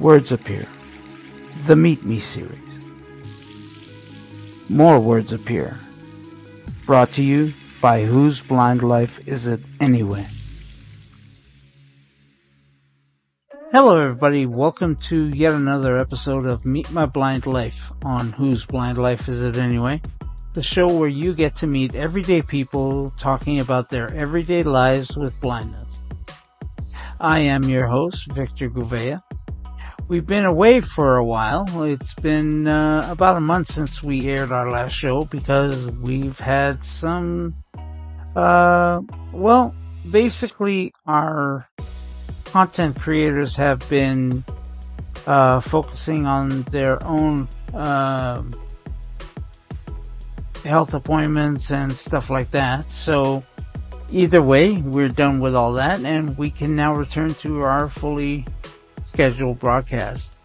Words Appear, the Meet Me series. More words appear. Brought to you by Whose Blind Life Is It Anyway? Hello, everybody. Welcome to yet another episode of Meet My Blind Life on Whose Blind Life Is It Anyway? The show where you get to meet everyday people talking about their everyday lives with blindness. I am your host, Victor Gouveia. We've been away for a while. It's been uh, about a month since we aired our last show because we've had some, uh, well, basically our content creators have been uh, focusing on their own uh, health appointments and stuff like that. So either way, we're done with all that and we can now return to our fully scheduled broadcast.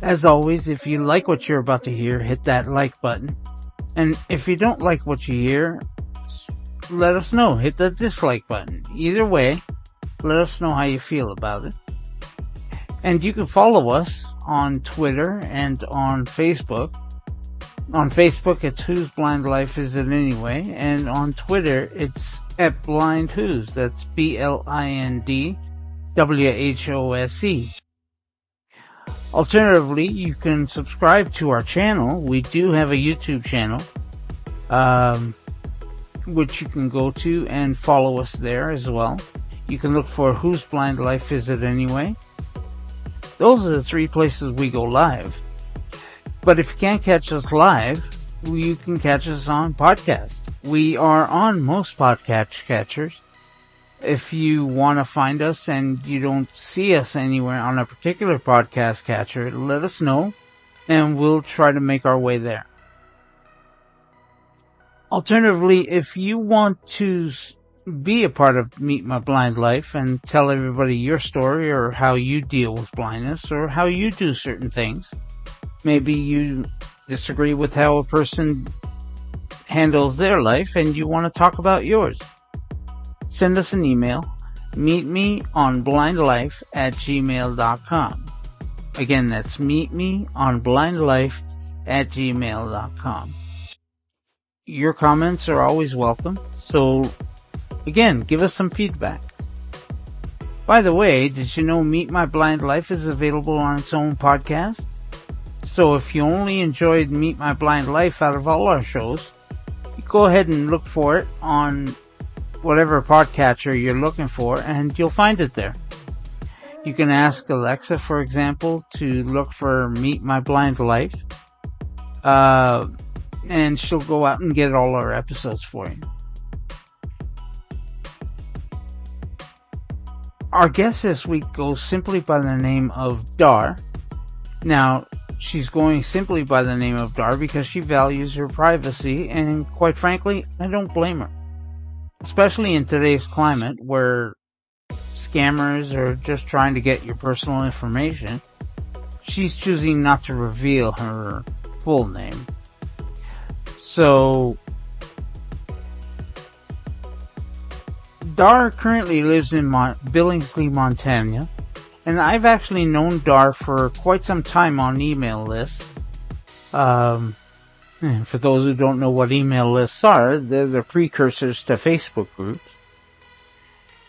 As always, if you like what you're about to hear, hit that like button. And if you don't like what you hear, let us know. Hit the dislike button. Either way, let us know how you feel about it. And you can follow us on Twitter and on Facebook. On Facebook, it's Whose Blind Life Is It Anyway? And on Twitter, it's at Blind Whose. That's B-L-I-N-D W-H-O-S-E. Alternatively, you can subscribe to our channel. We do have a YouTube channel, um, which you can go to and follow us there as well. You can look for Whose Blind Life Is It Anyway? Those are the three places we go live. But if you can't catch us live, you can catch us on podcast. We are on most podcast catchers. If you want to find us and you don't see us anywhere on a particular podcast catcher, let us know and we'll try to make our way there. Alternatively, if you want to be a part of Meet My Blind Life and tell everybody your story or how you deal with blindness or how you do certain things, maybe you disagree with how a person handles their life and you want to talk about yours send us an email. Meet me on blindlife at gmail.com. Again, that's meet me on blindlife at gmail.com. Your comments are always welcome. So again, give us some feedback. By the way, did you know Meet My Blind Life is available on its own podcast? So if you only enjoyed Meet My Blind Life out of all our shows, go ahead and look for it on whatever podcatcher you're looking for and you'll find it there. You can ask Alexa, for example, to look for Meet My Blind Life. Uh, and she'll go out and get all our episodes for you. Our guest this week goes simply by the name of Dar. Now, she's going simply by the name of Dar because she values her privacy and quite frankly, I don't blame her especially in today's climate where scammers are just trying to get your personal information, she's choosing not to reveal her full name. So, Dar currently lives in Mon- Billingsley, Montana, and I've actually known Dar for quite some time on email lists. Um, and for those who don't know what email lists are, they're the precursors to Facebook groups.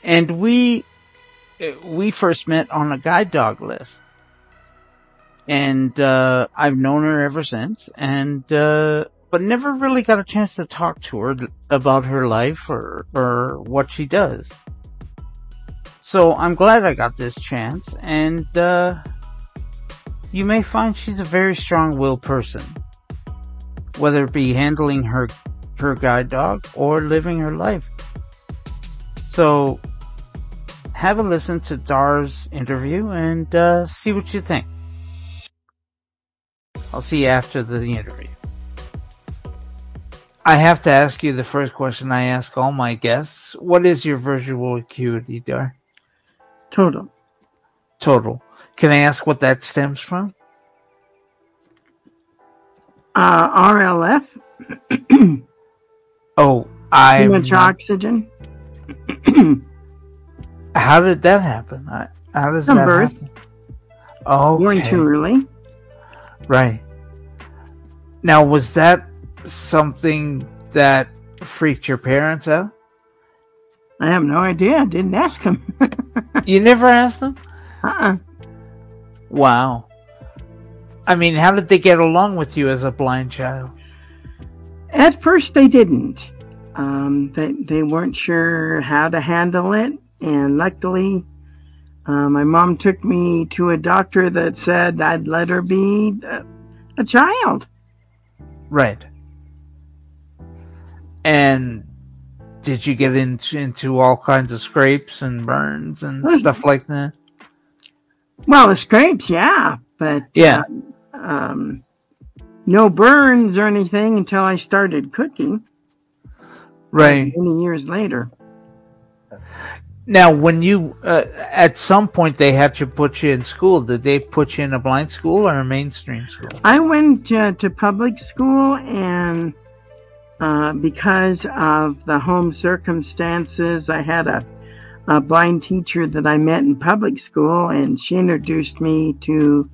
And we, we first met on a guide dog list. And, uh, I've known her ever since and, uh, but never really got a chance to talk to her about her life or, or what she does. So I'm glad I got this chance and, uh, you may find she's a very strong-willed person whether it be handling her her guide dog or living her life. So have a listen to Dar's interview and uh, see what you think. I'll see you after the interview. I have to ask you the first question I ask all my guests. What is your visual acuity, Dar? Total. Total. Can I ask what that stems from? Uh, RLF. oh, I. Too much oxygen. How did that happen? I, How does From that birth. happen? Oh, Born too early. Right. Now, was that something that freaked your parents out? I have no idea. I didn't ask them. You never asked them? uh-uh. Wow. I mean, how did they get along with you as a blind child? At first, they didn't. Um, they they weren't sure how to handle it, and luckily, uh, my mom took me to a doctor that said I'd let her be a, a child. Right. And did you get into, into all kinds of scrapes and burns and stuff like that? Well, the scrapes, yeah, but Yeah. uh, um, no burns or anything until I started cooking Right. many years later. Now, when you, uh, at some point, they had to put you in school. Did they put you in a blind school or a mainstream school? I went uh, to public school, and uh, because of the home circumstances, I had a, a blind teacher that I met in public school, and she introduced me to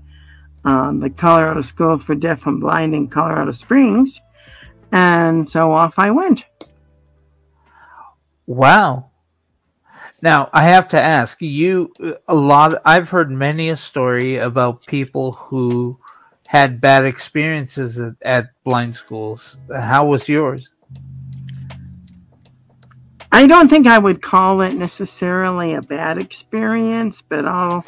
um, the Colorado School for Deaf and Blind in Colorado Springs. And so off I went. Wow. Now, I have to ask you a lot. I've heard many a story about people who had bad experiences at, at blind schools. How was yours? I don't think I would call it necessarily a bad experience, but all,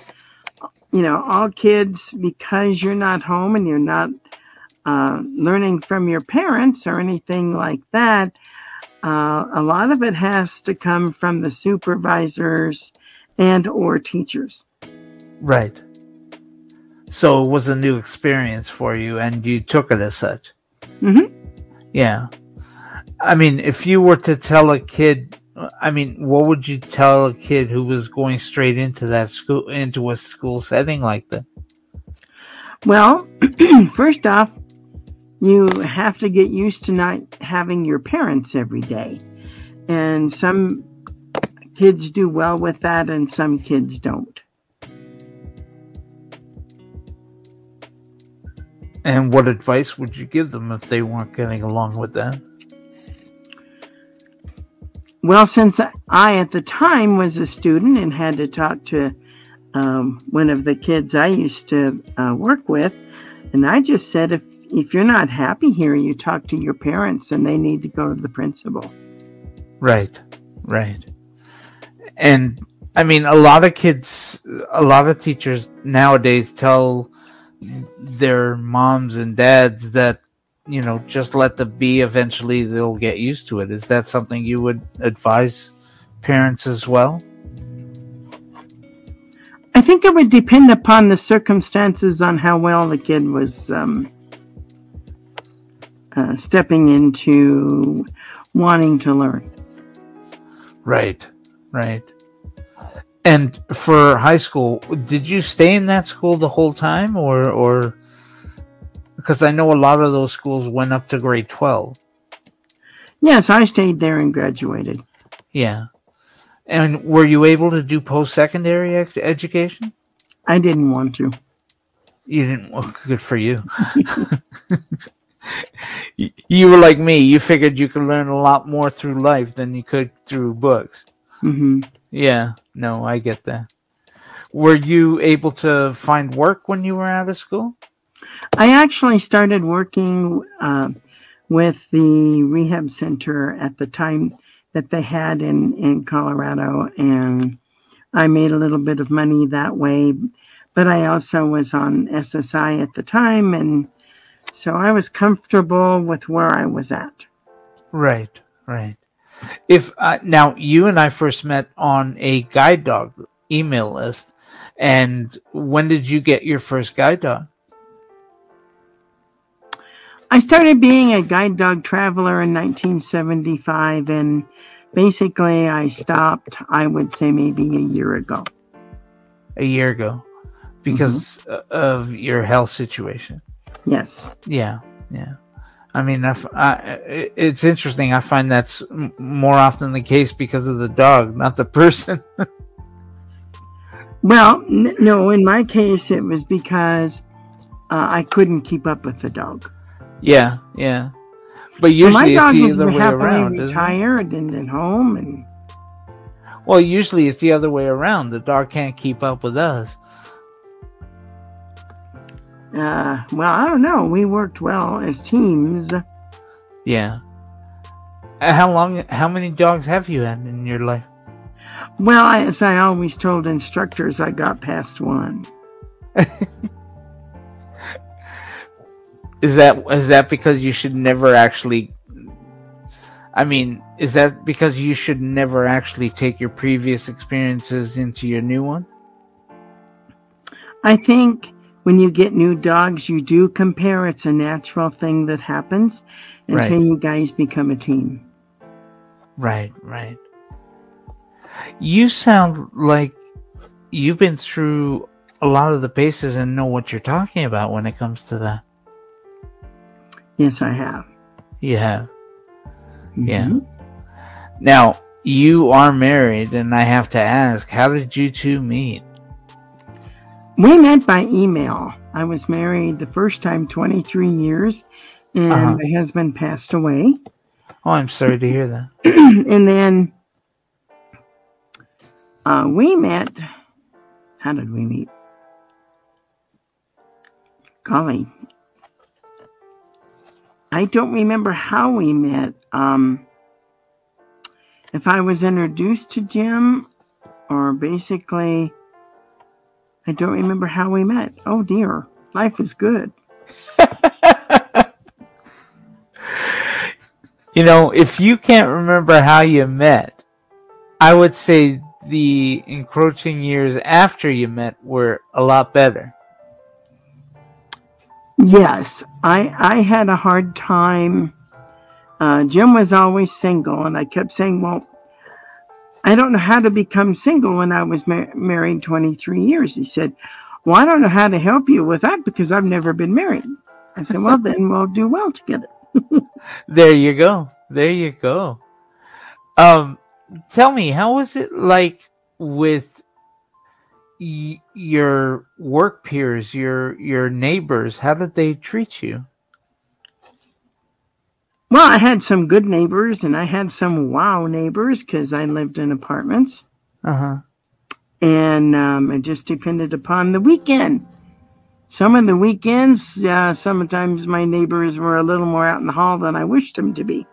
you know, all kids, because you're not home and you're not uh, learning from your parents or anything like that, uh, a lot of it has to come from the supervisors and or teachers. Right. So it was a new experience for you and you took it as such. Mhm. Yeah. I mean, if you were to tell a kid, I mean, what would you tell a kid who was going straight into that school, into a school setting like that? Well, first off, you have to get used to not having your parents every day. And some kids do well with that, and some kids don't. And what advice would you give them if they weren't getting along with that? Well, since I at the time was a student and had to talk to um, one of the kids I used to uh, work with, and I just said, if if you're not happy here, you talk to your parents, and they need to go to the principal. Right, right. And I mean, a lot of kids, a lot of teachers nowadays tell their moms and dads that, you know, just let the be. Eventually they'll get used to it. Is that something you would advise parents as well? I think it would depend upon the circumstances on how well the kid was um, uh, stepping into wanting to learn. Right, right. And for high school, did you stay in that school the whole time or, or, because I know a lot of those schools went up to grade 12. Yes, I stayed there and graduated. Yeah. And were you able to do post secondary ex- education? I didn't want to. You didn't. Well, good for you. You- were like me. You figured you could learn a lot more through life than you could through books. hmm Yeah. No, I get that. Were you able to find work when you were out of school? I actually started working uh, with the rehab center at the time that they had in, in Colorado, and I made a little bit of money that way. But I also was on SSI at the time, and so I was comfortable with where I was at. Right, right. If uh, now you and I first met on a guide dog email list, and when did you get your first guide dog? I started being a guide dog traveler in 1975, and basically I stopped, I would say, maybe a year ago. A year ago, because uh of your health situation. Yes. Yeah, yeah. I mean, I, I- it- it's interesting. I find that's m- more often the case because of the dog, not the person. Well, n- no, in my case, it was because uh, I couldn't keep up with the dog. Yeah, yeah. But So my usually it's dog the other way around, retired and at home, and Well, usually it's the other way around. The dog can't keep up with us. uh, well, I don't know. We worked well as teams. Yeah. Uh, How long? How many dogs have you had in your life? Well, as I always told instructors, I got past one. Is that is that because you should never actually? I mean, is that because you should never actually take your previous experiences into your new one? I think when you get new dogs, you do compare. It's a natural thing that happens until Right. you guys become a team. Right, right. You sound like you've been through a lot of the paces and know what you're talking about when it comes to that. Yes, I have. You have. Yeah. Mhm. Now, you are married, and I have to ask, how did you two meet? We met by email. I was married the first time 23 years, and Uh-huh. my husband passed away. Oh, I'm sorry to hear that. and then uh, we met. How did we meet? Golly. I don't remember how we met. Um, if I was introduced to Jim, or basically, I don't remember how we met. Oh dear, life is good. You know, if you can't remember how you met, I would say the encroaching years after you met were a lot better. Yes, I I had a hard time. Uh, Jim was always single, and I kept saying, "Well, I don't know how to become single when I was mar- married 23 years." He said, "Well, I don't know how to help you with that because I've never been married." I said, "Well, then we'll do well together." There you go. There you go. Um, tell me, how was it like with y- your work peers, your your neighbors? How did they treat you? Well, I had some good neighbors, and I had some wow neighbors because I lived in apartments, Uh huh. and um, it just depended upon the weekend. Some of the weekends, uh, sometimes my neighbors were a little more out in the hall than I wished them to be.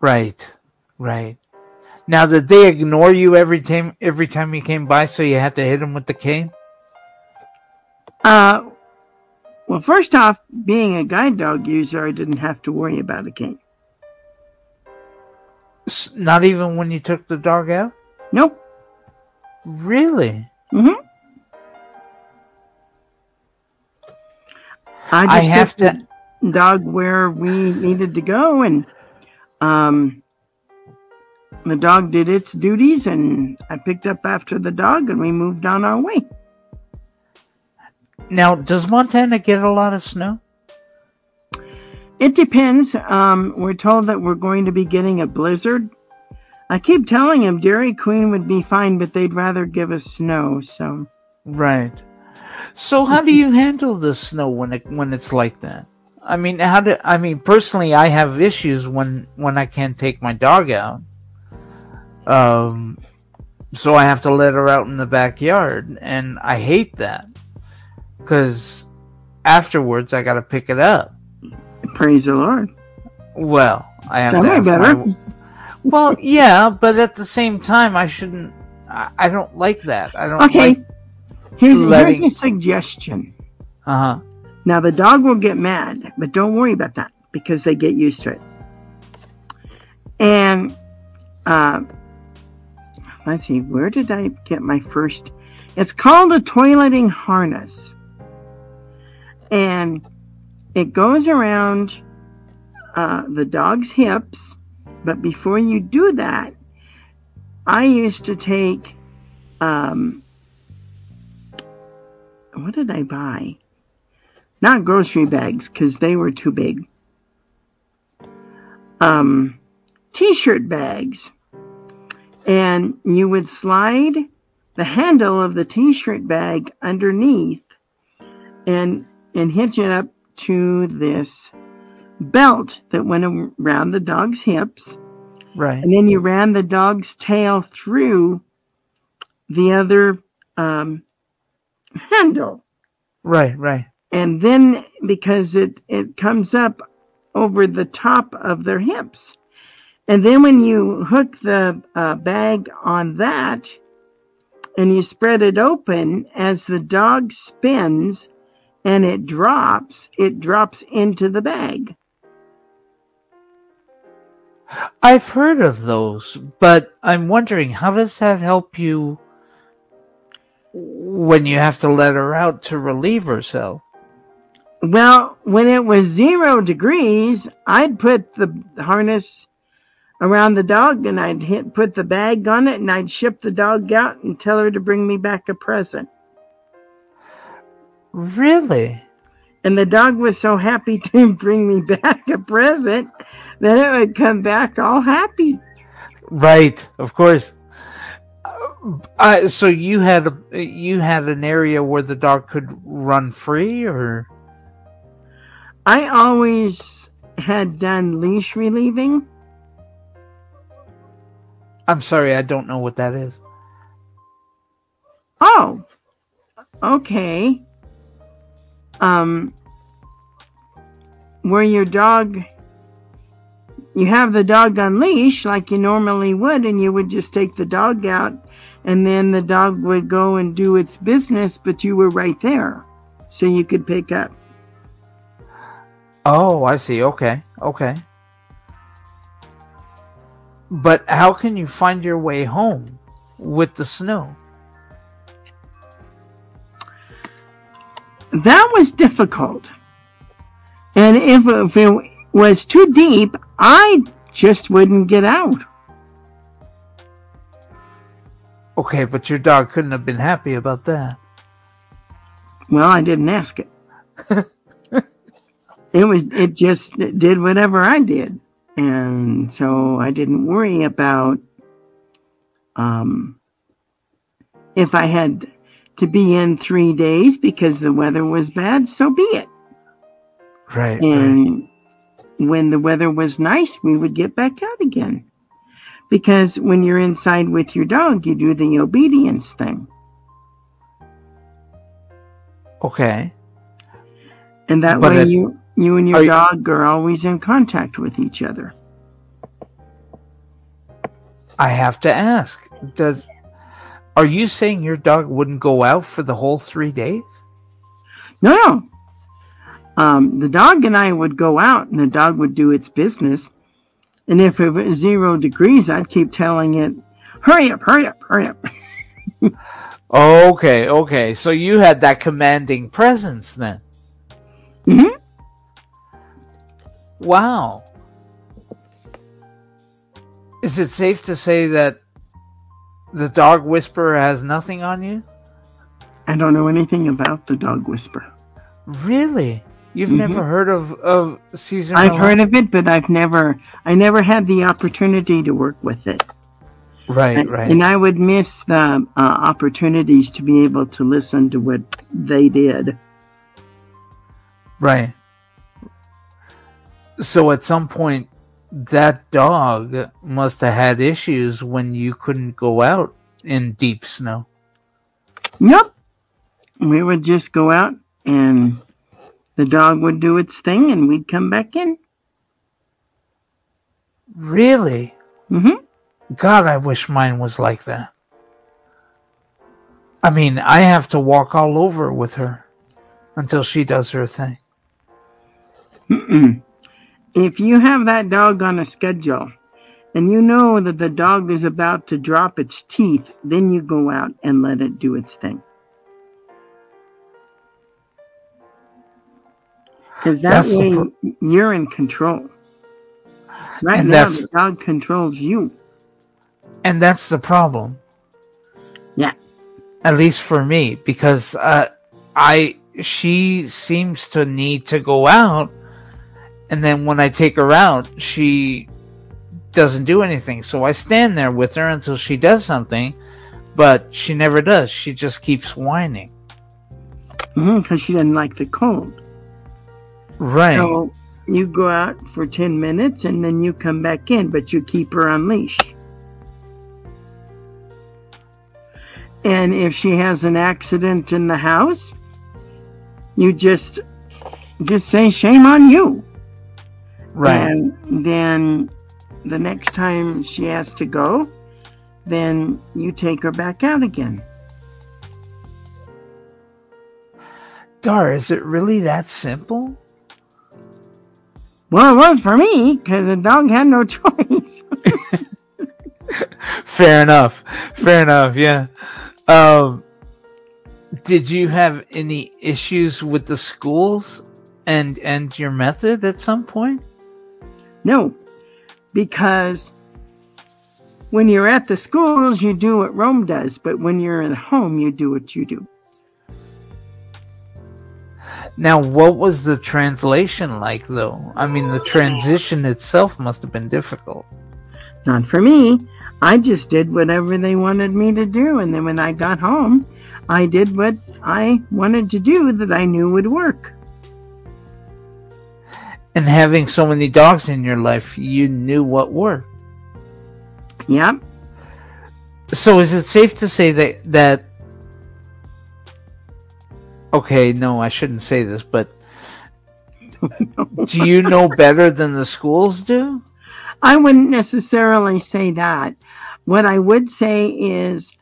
Right, right. Now, did they ignore you every time every time you came by, so you had to hit them with the cane? Uh, well, first off, being a guide dog user, I didn't have to worry about a cane. S- Not even when you took the dog out. Nope. Really? Mm hmm I just I have took to. the dog where we needed to go, and um, the dog did its duties, and I picked up after the dog, and we moved on our way. Now, does Montana get a lot of snow? It depends. Um, we're told that we're going to be getting a blizzard. I keep telling him Dairy Queen would be fine, but they'd rather give us snow. So Right. So how do you handle the snow when it when it's like that? I mean, how do I mean personally? I have issues when when I can't take my dog out. Um, so I have to let her out in the backyard, and I hate that because afterwards I got to pick it up. praise the Lord. Well, I have That to ask better. my- Well, yeah, but at the same time, I shouldn't. I, I don't like that. I don't Okay. like. Here's, letting- here's a suggestion. Uh huh. Now the dog will get mad, but don't worry about that because they get used to it. And uh, let's see, where did I get my first? It's called a toileting harness, and it goes around uh, the dog's hips. But before you do that, I used to take. Um, what did I buy? Not grocery bags because they were too big. Um, t-shirt bags, and you would slide the handle of the t-shirt bag underneath and and hitch it up to this belt that went around the dog's hips. Right. And then you ran the dog's tail through the other um, handle. Right, right. And then because it, it comes up over the top of their hips. And then when you hook the uh, bag on that and you spread it open, as the dog spins and it drops, it drops into the bag. I've heard of those, but I'm wondering how does that help you when you have to let her out to relieve herself? Well, when it was zero degrees, I'd put the harness around the dog and I'd hit, put the bag on it and I'd ship the dog out and tell her to bring me back a present. Really? And the dog was so happy to bring me back a present that it would come back all happy. Right, of course. Uh, so you had a, you had an area where the dog could run free, or I always had done leash relieving. I'm sorry, I don't know what that is. Oh, okay. Um, where your dog, you have the dog on leash like you normally would, and you would just take the dog out, and then the dog would go and do its business, but you were right there, so you could pick up. Oh, I see. Okay, okay. But how can you find your way home with the snow? That was difficult. And if, if it was too deep, I just wouldn't get out. Okay, but your dog couldn't have been happy about that. Well, I didn't ask it. it was it just it did whatever I did, and so I didn't worry about um, if I had to be in three days because the weather was bad. So be it. Right. right. And when the weather was nice, we would get back out again. Because when you're inside with your dog, you do the obedience thing. Okay. And that But way it- you you and your Are you- dog are always in contact with each other. I have to ask. Does are you saying your dog wouldn't go out for the whole three days? No, no. Um, the dog and I would go out and the dog would do its business. And if it was zero degrees, I'd keep telling it, hurry up, hurry up, hurry up. Okay, okay. So you had that commanding presence then. hmm Wow. Is it safe to say that the dog whisperer has nothing on you? I don't know anything about the dog whisperer. Really? You've Mhm. never heard of of Cesar? I've heard of it, but I've never, I never had the opportunity to work with it. Right, And- right. And I would miss the uh, opportunities to be able to listen to what they did. Right. So at some point, that dog must have had issues when you couldn't go out in deep snow. Nope. We would just go out and the dog would do its thing and we'd come back in. Really? hmm God, I wish mine was like that. I mean, I have to walk all over with her until she does her thing. Mm-mm. If you have that dog on a schedule and you know that the dog is about to drop its teeth, then you go out and let it do its thing. Because that That's way pro- you're in control. Right And now, that's- the dog controls you. And that's the problem. Yeah. At least for me, because uh, I she seems to need to go out, and then when I take her out, she doesn't do anything. So I stand there with her until she does something, but she never does. She just keeps whining. Because mm-hmm, she doesn't like the cold. Right. So you go out for 10 minutes and then you come back in, but you keep her on leash. And if she has an accident in the house, you just just say shame on you. Right. And then the next time she has to go, then you take her back out again. Dar, is it really that simple? Well, it was for me because the dog had no choice. Fair enough. Fair enough. Yeah. Um, did you have any issues with the schools and and your method at some point? No, because when you're at the schools, you do what Rome does, but when you're at home, you do what you do. Now, what was the translation like, though? I mean, the transition itself must have been difficult. Not for me. I just did whatever they wanted me to do, and then when I got home, I did what I wanted to do that I knew would work. And having so many dogs in your life, you knew what worked. Yep. So is it safe to say that that Okay, no, I shouldn't say this, but do you know better than the schools do? I wouldn't necessarily say that. What I would say is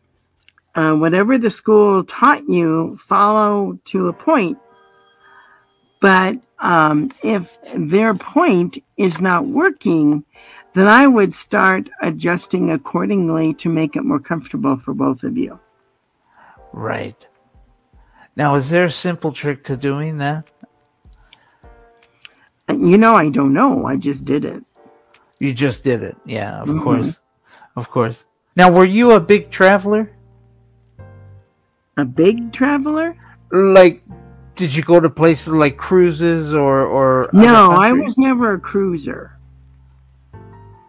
uh, whatever the school taught you, follow to a point. But um, if their point is not working, then I would start adjusting accordingly to make it more comfortable for both of you. Right. Now, is there a simple trick to doing that? You know, I don't know. I just did it. You just did it. Yeah, of mm-hmm. course. Of course. Now, were you a big traveler? A big traveler? Like, did you go to places like cruises or or? No, I was never a cruiser.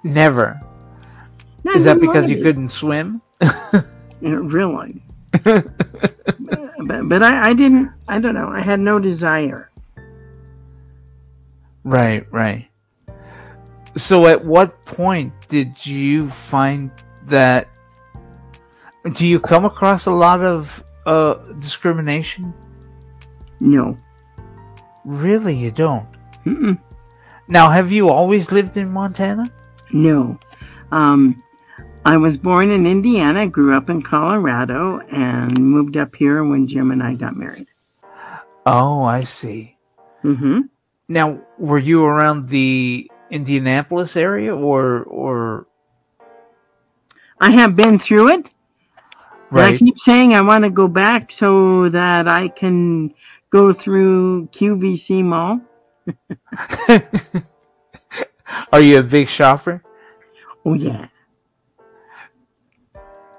Never. Not Is that because you couldn't swim? really? but, but I, I didn't. I don't know. I had no desire. Right, right. So, at what point did you find that? Do you come across a lot of uh, discrimination? No. Really, you don't? Mm-mm. Now, have you always lived in Montana? No. Um, I was born in Indiana, grew up in Colorado, and moved up here when Jim and I got married. Oh, I see. Mm-hmm. Now, were you around the Indianapolis area, or or? I have been through it. Right. I keep saying I want to go back so that I can go through QVC Mall. Are you a big shopper? Oh yeah.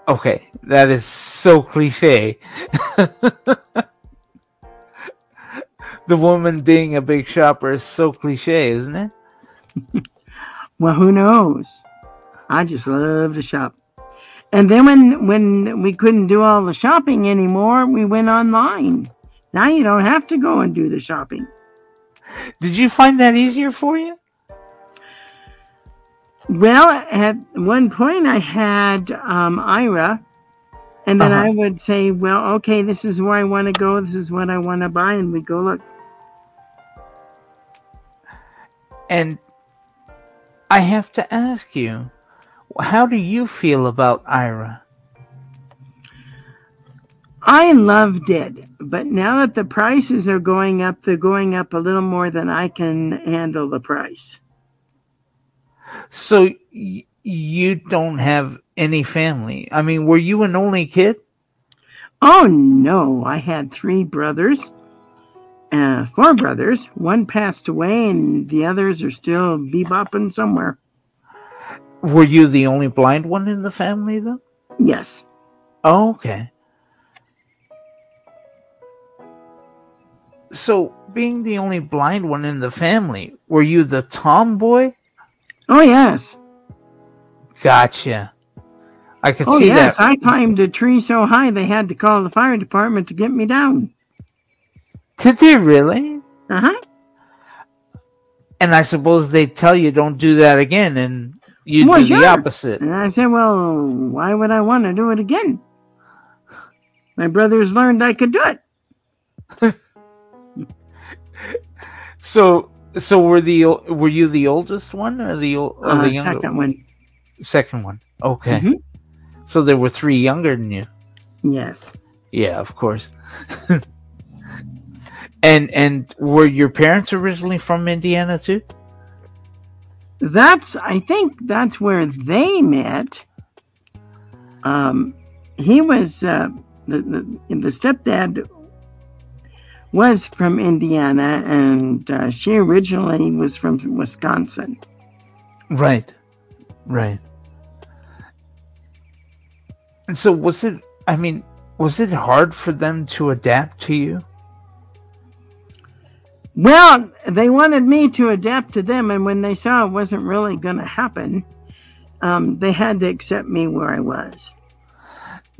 Okay, that is so cliche. the woman being a big shopper is so cliche, isn't it? well, who knows? I just love to shop. And then when when we couldn't do all the shopping anymore, we went online. Now you don't have to go and do the shopping. Did you find that easier for you? Well, at one point I had um, Aira, and then uh-huh. I would say, "Well, okay, this is where I want to go. This is what I want to buy," and we go look. And I have to ask you, how do you feel about Aira? I loved it, but now that the prices are going up, they're going up a little more than I can handle the price. So y- you don't have any family. I mean, were you an only kid? Oh no, I had three brothers. Uh, four brothers. One passed away, and the others are still bebopping somewhere. Were you the only blind one in the family, though? Yes. Oh, okay. So, being the only blind one in the family, were you the tomboy Oh, yes. Gotcha. I could Oh see yes, that. I climbed a tree so high they had to call the fire department to get me down. Did they really? Uh huh. And I suppose they tell you don't do that again, and you Well, do the opposite. And I said, well, why would I want to do it again? My brothers learned I could do it. So, so were the were you the oldest one or the or Uh, the second one. second one? Okay. Mhm. So there were three younger than you. Yes. Yeah, of course. and and were your parents originally from Indiana too? That's, I think that's where they met. Um, he was, uh, the, the, the stepdad was from Indiana and uh, she originally was from Wisconsin. Right. Right. And so was it I mean, was it hard for them to adapt to you? Well, they wanted me to adapt to them, and when they saw it wasn't really going to happen, um, they had to accept me where I was.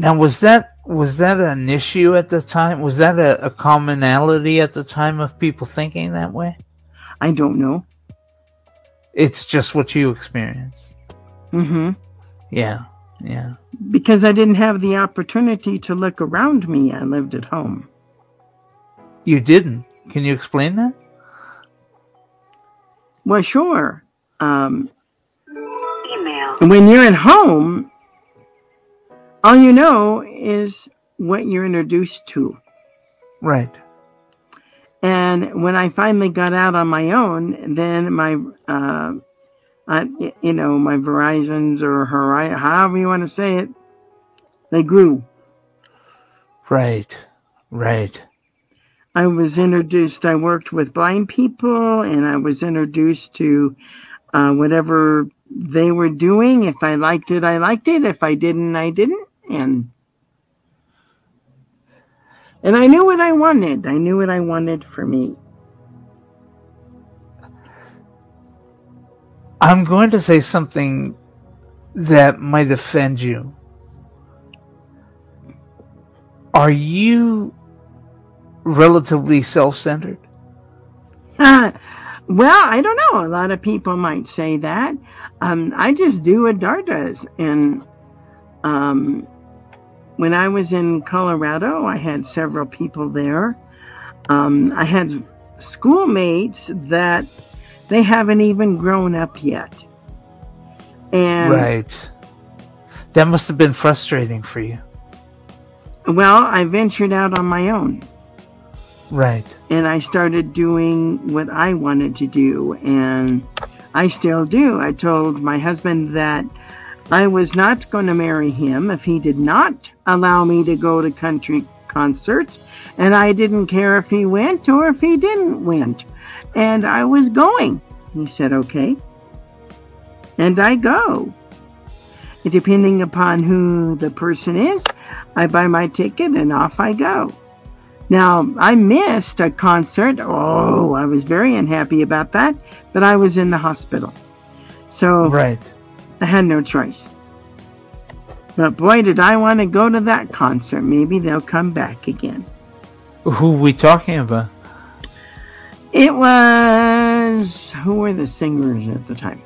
Now was that was that an issue at the time? Was that a, a commonality at the time of people thinking that way? I don't know. It's just what you experienced. hmm Yeah. Yeah. Because I didn't have the opportunity to look around me, I lived at home. You didn't. Can you explain that? Well, sure. Um, Email. when you're at home, all you know is what you're introduced to. Right. And when I finally got out on my own, then my, uh, y- you know, my Verizons or Hori- however you want to say it, they grew. Right. Right. I was introduced, I worked with blind people and I was introduced to uh, whatever they were doing. If I liked it, I liked it. If I didn't, I didn't. And and I knew what I wanted. I knew what I wanted for me. I'm going to say something that might offend you. Are you relatively self-centered? well, I don't know. A lot of people might say that. Um, I just do what Dar does. And um, when I was in Colorado, I had several people there. Um, I had schoolmates that they haven't even grown up yet. And Right. That must have been frustrating for you. well, I ventured out on my own. Right. and I started doing what I wanted to do, and I still do. I told my husband that I was not going to marry him if he did not allow me to go to country concerts, and I didn't care if he went or if he didn't went, and I was going. He said, "Okay," and I go. Depending upon who the person is, I buy my ticket and off I go. Now, I missed a concert. Oh, I was very unhappy about that, but I was in the hospital. So Right. I had no choice. But boy, did I want to go to that concert. Maybe they'll come back again. Who we talking about? It was. Who were the singers at the time?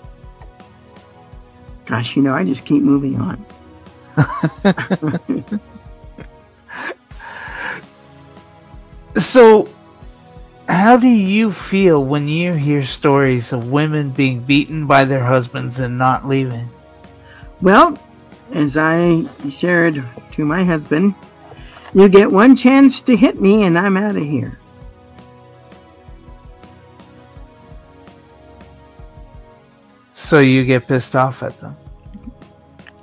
Gosh, you know, I just keep moving on. So, how do you feel when you hear stories of women being beaten by their husbands and not leaving? Well, as I shared to my husband, you get one chance to hit me and I'm out of here. So you get pissed off at them.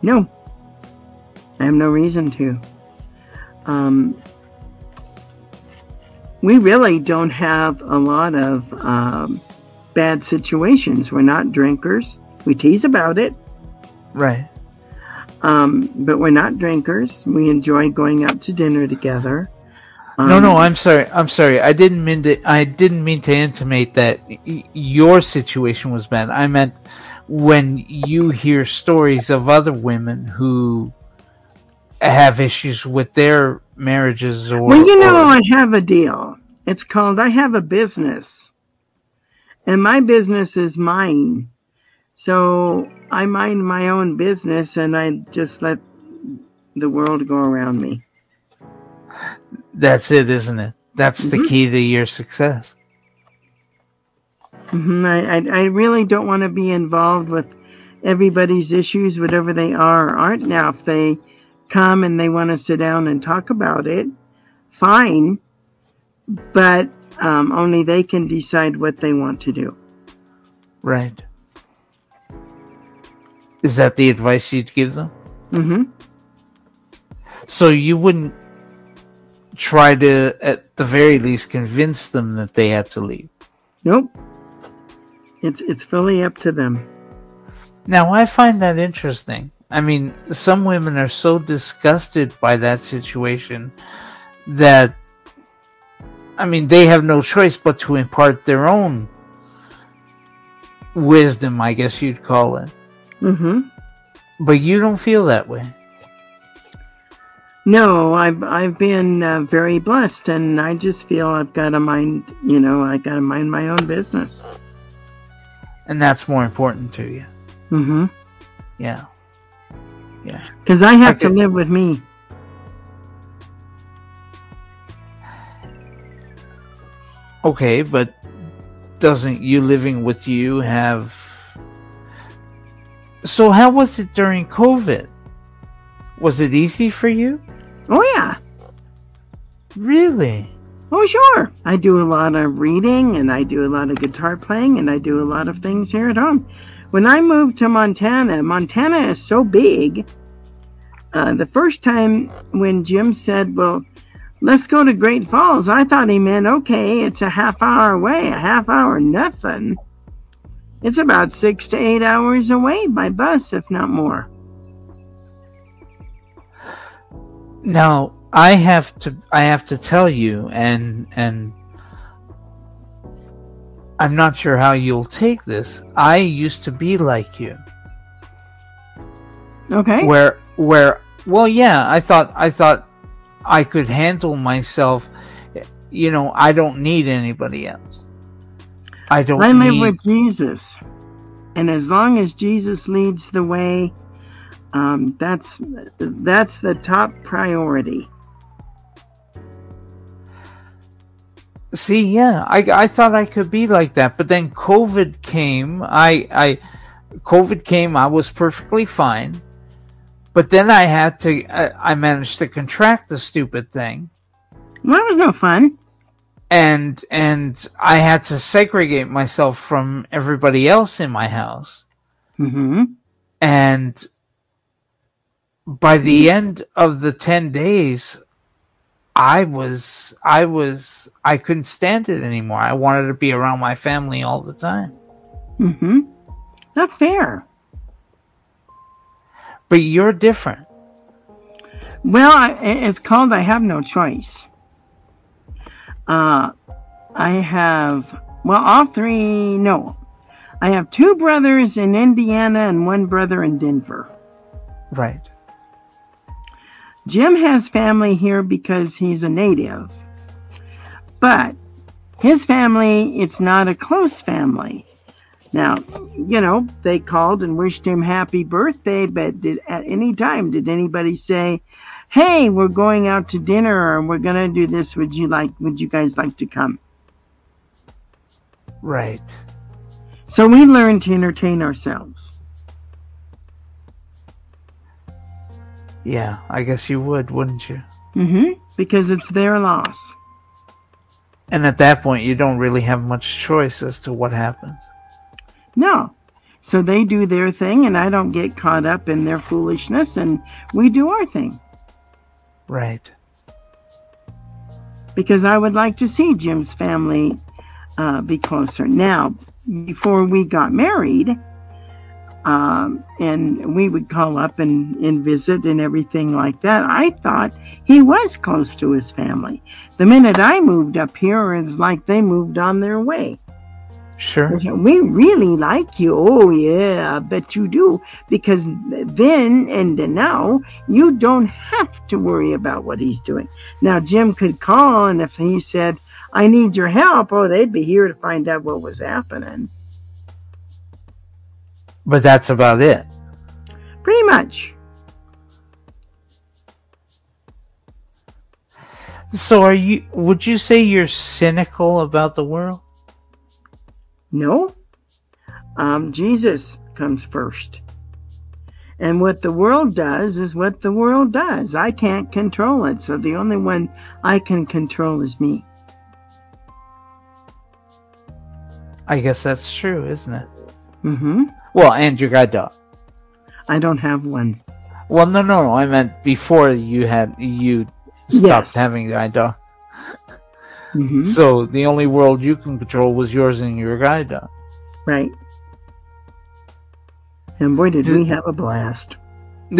No, I have no reason to. Um, we really don't have a lot of um, bad situations. We're not drinkers. We tease about it, Right. um, but we're not drinkers. We enjoy going out to dinner together. no, Um, no, I'm sorry. I'm sorry. I didn't mean to. I didn't mean to intimate that y- your situation was bad. I meant when you hear stories of other women who have issues with their marriages or Well, you know, or- I have a deal. It's called I have a business. And my business is mine. So I mind my own business and I just let the world go around me. that's it, isn't it? That's the Mhm. key to your success. hmm I, I, I really don't want to be involved with everybody's issues, whatever they are or aren't. Now, if they come and they want to sit down and talk about it, fine. But um, only they can decide what they want to do. Right. Is that the advice you'd give them? Mm-hmm. So you wouldn't try to, at the very least, convince them that they had to leave. Nope. It's it's fully up to them. Now, I find that interesting. I mean, some women are so disgusted by that situation that, I mean, they have no choice but to impart their own wisdom, I guess you'd call it. hmm But you don't feel that way. No, I've I've been uh, very blessed, and I just feel I've got to mind. You know, I got to mind my own business. And that's more important to you. Mm-hmm. Yeah. Yeah. Because I have to Okay. live with me. Okay, but doesn't you living with you have. So, how was it during COVID? Was it easy for you? Oh yeah. Really? Oh sure. I do a lot of reading, and I do a lot of guitar playing, and I do a lot of things here at home. When I moved to Montana, Montana is so big. Uh, the first time when Jim said, "Well, let's go to Great Falls," I thought he meant, "Okay, it's a half hour away." A half hour, nothing. It's about six to eight hours away by bus, if not more. Now, I have to I have to tell you and and I'm not sure how you'll take this. I used to be like you. Okay. Where where well yeah, I thought I thought I could handle myself. You know, I don't need anybody else. I don't I live need with Jesus, and as long as Jesus leads the way, um, that's that's the top priority. See, yeah, I, I thought I could be like that, but then COVID came. I, I, COVID came. I was perfectly fine, but then I had to. I, I managed to contract the stupid thing, Well, that was no fun. and and I had to segregate myself from everybody else in my house. hmm And by the end of the ten days, I was, I was, I couldn't stand it anymore. I wanted to be around my family all the time. Mm-hmm. That's fair. But you're different. Well, I, it's called I have no choice. Uh, I have well, all three. No, I have two brothers in Indiana and one brother in Denver. Right. Jim has family here because he's a native. But his family, it's not a close family. Now, you know, they called and wished him happy birthday, but did at any time did anybody say, "Hey, we're going out to dinner or we're going to do this. Would you like would you guys like to come?" Right. So we learned to entertain ourselves. Yeah, I guess you would, wouldn't you? Mm-hmm. Because it's their loss. And at that point, you don't really have much choice as to what happens. No. So they do their thing and I don't get caught up in their foolishness and we do our thing. Right. because I would like to see Jim's family uh, be closer. Now, before we got married, um, and we would call up and, and visit and everything like that, I thought he was close to his family. The minute I moved up here, it's like they moved on their way. Sure. Said, We really like you. Oh, yeah, I bet you do. Because then and now, you don't have to worry about what he's doing. Now, Jim could call, and if he said, I need your help, oh, they'd be here to find out what was happening. But that's about it. Pretty much. So are you would you say you're cynical about the world? No. Um, Jesus comes first. And what the world does is what the world does. I can't control it. So the only one I can control is me. I guess that's true, isn't it? hmm Well, and your guide dog. I don't have one. Well, no, no, no. I meant before you had you stopped Yes. having guide dog. hmm So the only world you can control was yours and your guide dog. Right. And boy, did Did- we have a blast.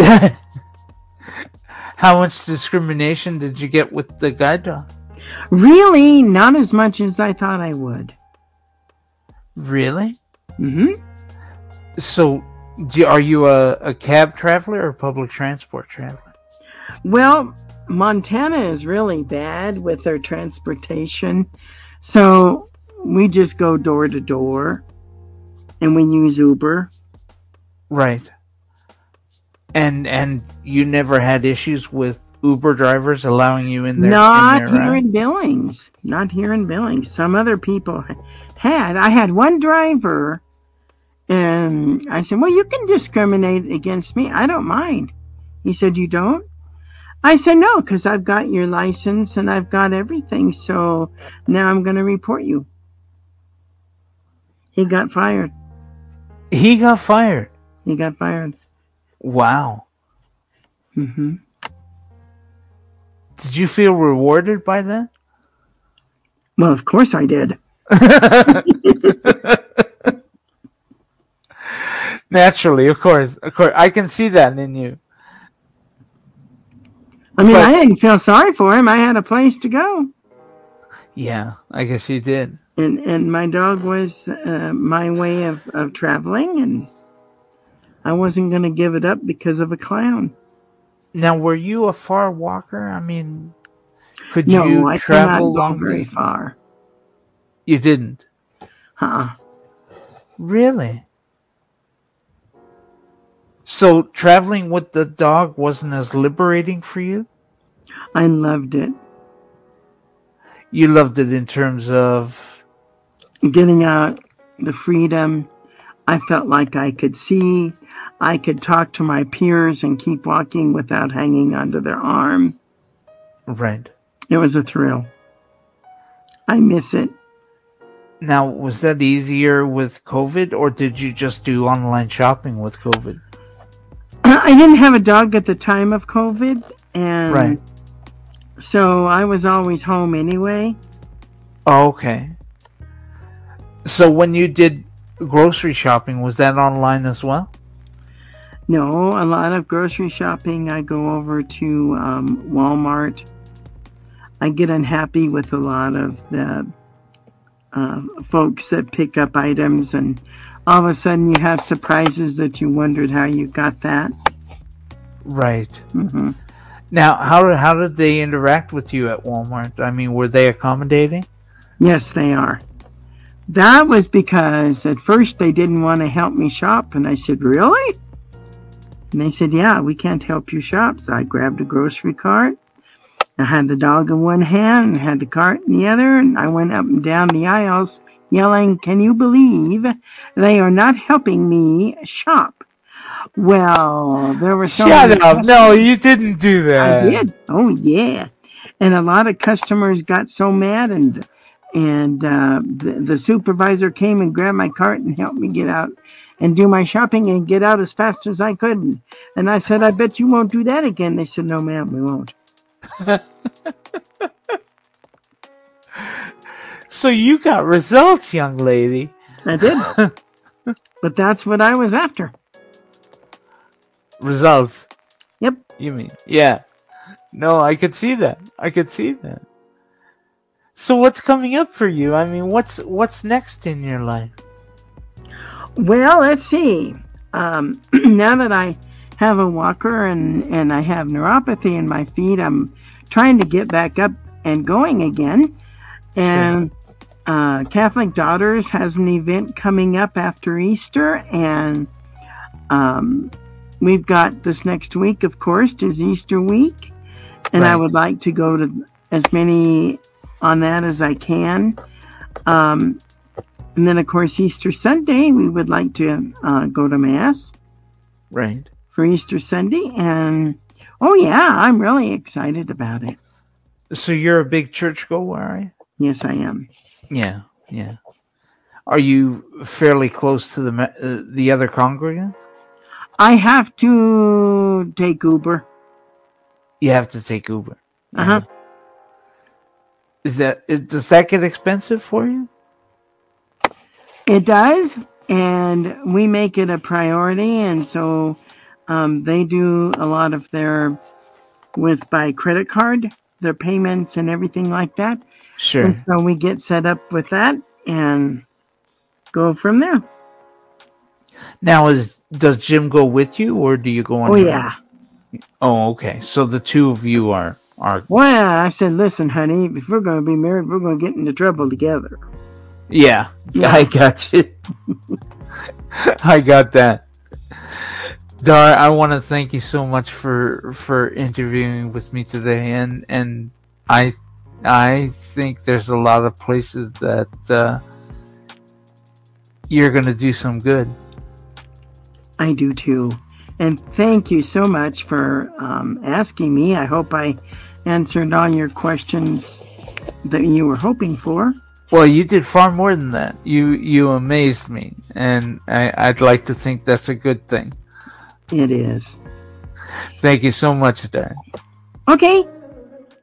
How much discrimination did you get with the guide dog? Really, not as much as I thought I would. Really? hmm So, do, are you a, a cab traveler or public transport traveler? Well, Montana is really bad with their transportation. So we just go door to door and we use Uber. Right. And and you never had issues with Uber drivers allowing you in there? Not in their, here in Billings. Not here in Billings. Some other people had. I had one driver and I said, Well, you can discriminate against me. I don't mind. He said, You don't? I said, No, because I've got your license and I've got everything. So now I'm going to report you. He got fired. He got fired. He got fired. Wow. Mm-hmm. Did you feel rewarded by that? Well, of course I did. Naturally, of course, of course, I can see that in you. I mean, But- I didn't feel sorry for him. I had a place to go. Yeah, I guess you did. and and my dog was uh, my way of, of traveling and i wasn't going to give it up because of a clown Now, were you a far walker? I mean, could no you i travel long very distance? far You didn't, uh-uh. really. So traveling with the dog wasn't as liberating for you. i loved it. You loved it in terms of? Getting out the freedom. I felt like i could see. I could talk to my peers and keep walking without hanging onto their arm. Right. it was a thrill. I miss it. Now, was that easier with COVID, or did you just do online shopping with COVID? I didn't have a dog at the time of COVID, and Right. so I was always home anyway. Oh, okay. So when you did grocery shopping, was that online as well? No, a lot of grocery shopping. I go over to um, Walmart. I get unhappy with a lot of the uh, folks that pick up items, and all of a sudden you have surprises that you wondered how you got that. Right. hmm Now, how did how did they interact with you at Walmart? I mean, were they accommodating? Yes, they are. That was because at first they didn't want to help me shop, and I said, Really? And they said, Yeah, we can't help you shop. So I grabbed a grocery cart. I had the dog in one hand and had the cart in the other, and I went up and down the aisles yelling, Can you believe they are not helping me shop? Well, there were so Shut up! No, you didn't do that. I did. Oh yeah, and a lot of customers got so mad, and and uh, the, the supervisor came and grabbed my cart and helped me get out and do my shopping and get out as fast as I could. And I said, I bet you won't do that again. They said, No, ma'am, we won't. So you got results, young lady. I did, but that's what I was after. Results. Yep. You mean? Yeah. No, I could see that. I could see that. So what's coming up for you? I mean, what's what's next in your life? Well, let's see. Um, now that I have a walker and, and I have neuropathy in my feet, I'm trying to get back up and going again. And uh, Catholic Daughters has an event coming up after Easter, and um, we've got this next week, of course, is Easter week, and I would like to go to as many on that as I can. Um, and then, of course, Easter Sunday, we would like to uh, go to Mass Right. for Easter Sunday, and oh yeah, I'm really excited about it. So you're a big church goer, are you? Yes, I am. Yeah, yeah. Are you fairly close to the uh, the other congregants? I have to take Uber. You have to take Uber. Uh-huh. Is that is, does that get expensive for you? It does, and we make it a priority, and so um, they do a lot of their with by credit card, their payments and everything like that. Sure. And so we get set up with that and go from there. Now, is does Jim go with you, or do you go on? Oh your yeah. own? Oh, okay. So the two of you are are Well, I said, listen, honey, if we're going to be married, we're going to get into trouble together. yeah. Yeah. I got you. I got that. Dar, I want to thank you so much for for interviewing with me today, and and I I think there's a lot of places that uh, you're going to do some good. I do too. And thank you so much for um, asking me. I hope I answered all your questions that you were hoping for. Well, you did far more than that. You you amazed me, and I, I'd like to think that's a good thing. It is. Thank you so much, Dar. Okay.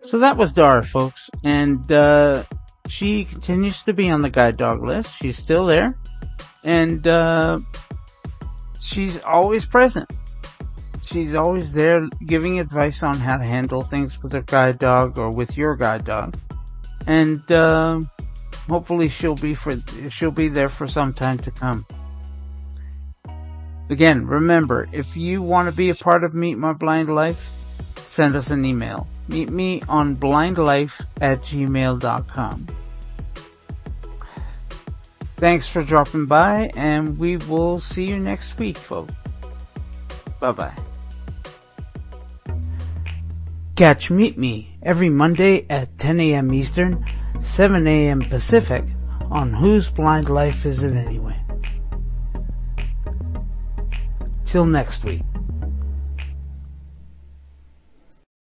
So that was Dara, folks, and uh, she continues to be on the guide dog list. She's still there, and uh, she's always present. She's always there giving advice on how to handle things with her guide dog or with your guide dog, and uh, hopefully she'll be for she'll be there for some time to come. Again, remember, if you want to be a part of Meet My Blind Life, send us an email. Meet me on blindlife at gmail.com. Thanks for dropping by, and we will see you next week, folks. Bye bye. Catch Meet Me every Monday at 10 a.m. Eastern, 7 a.m. Pacific on Whose Blind Life Is It Anyway? Till next week.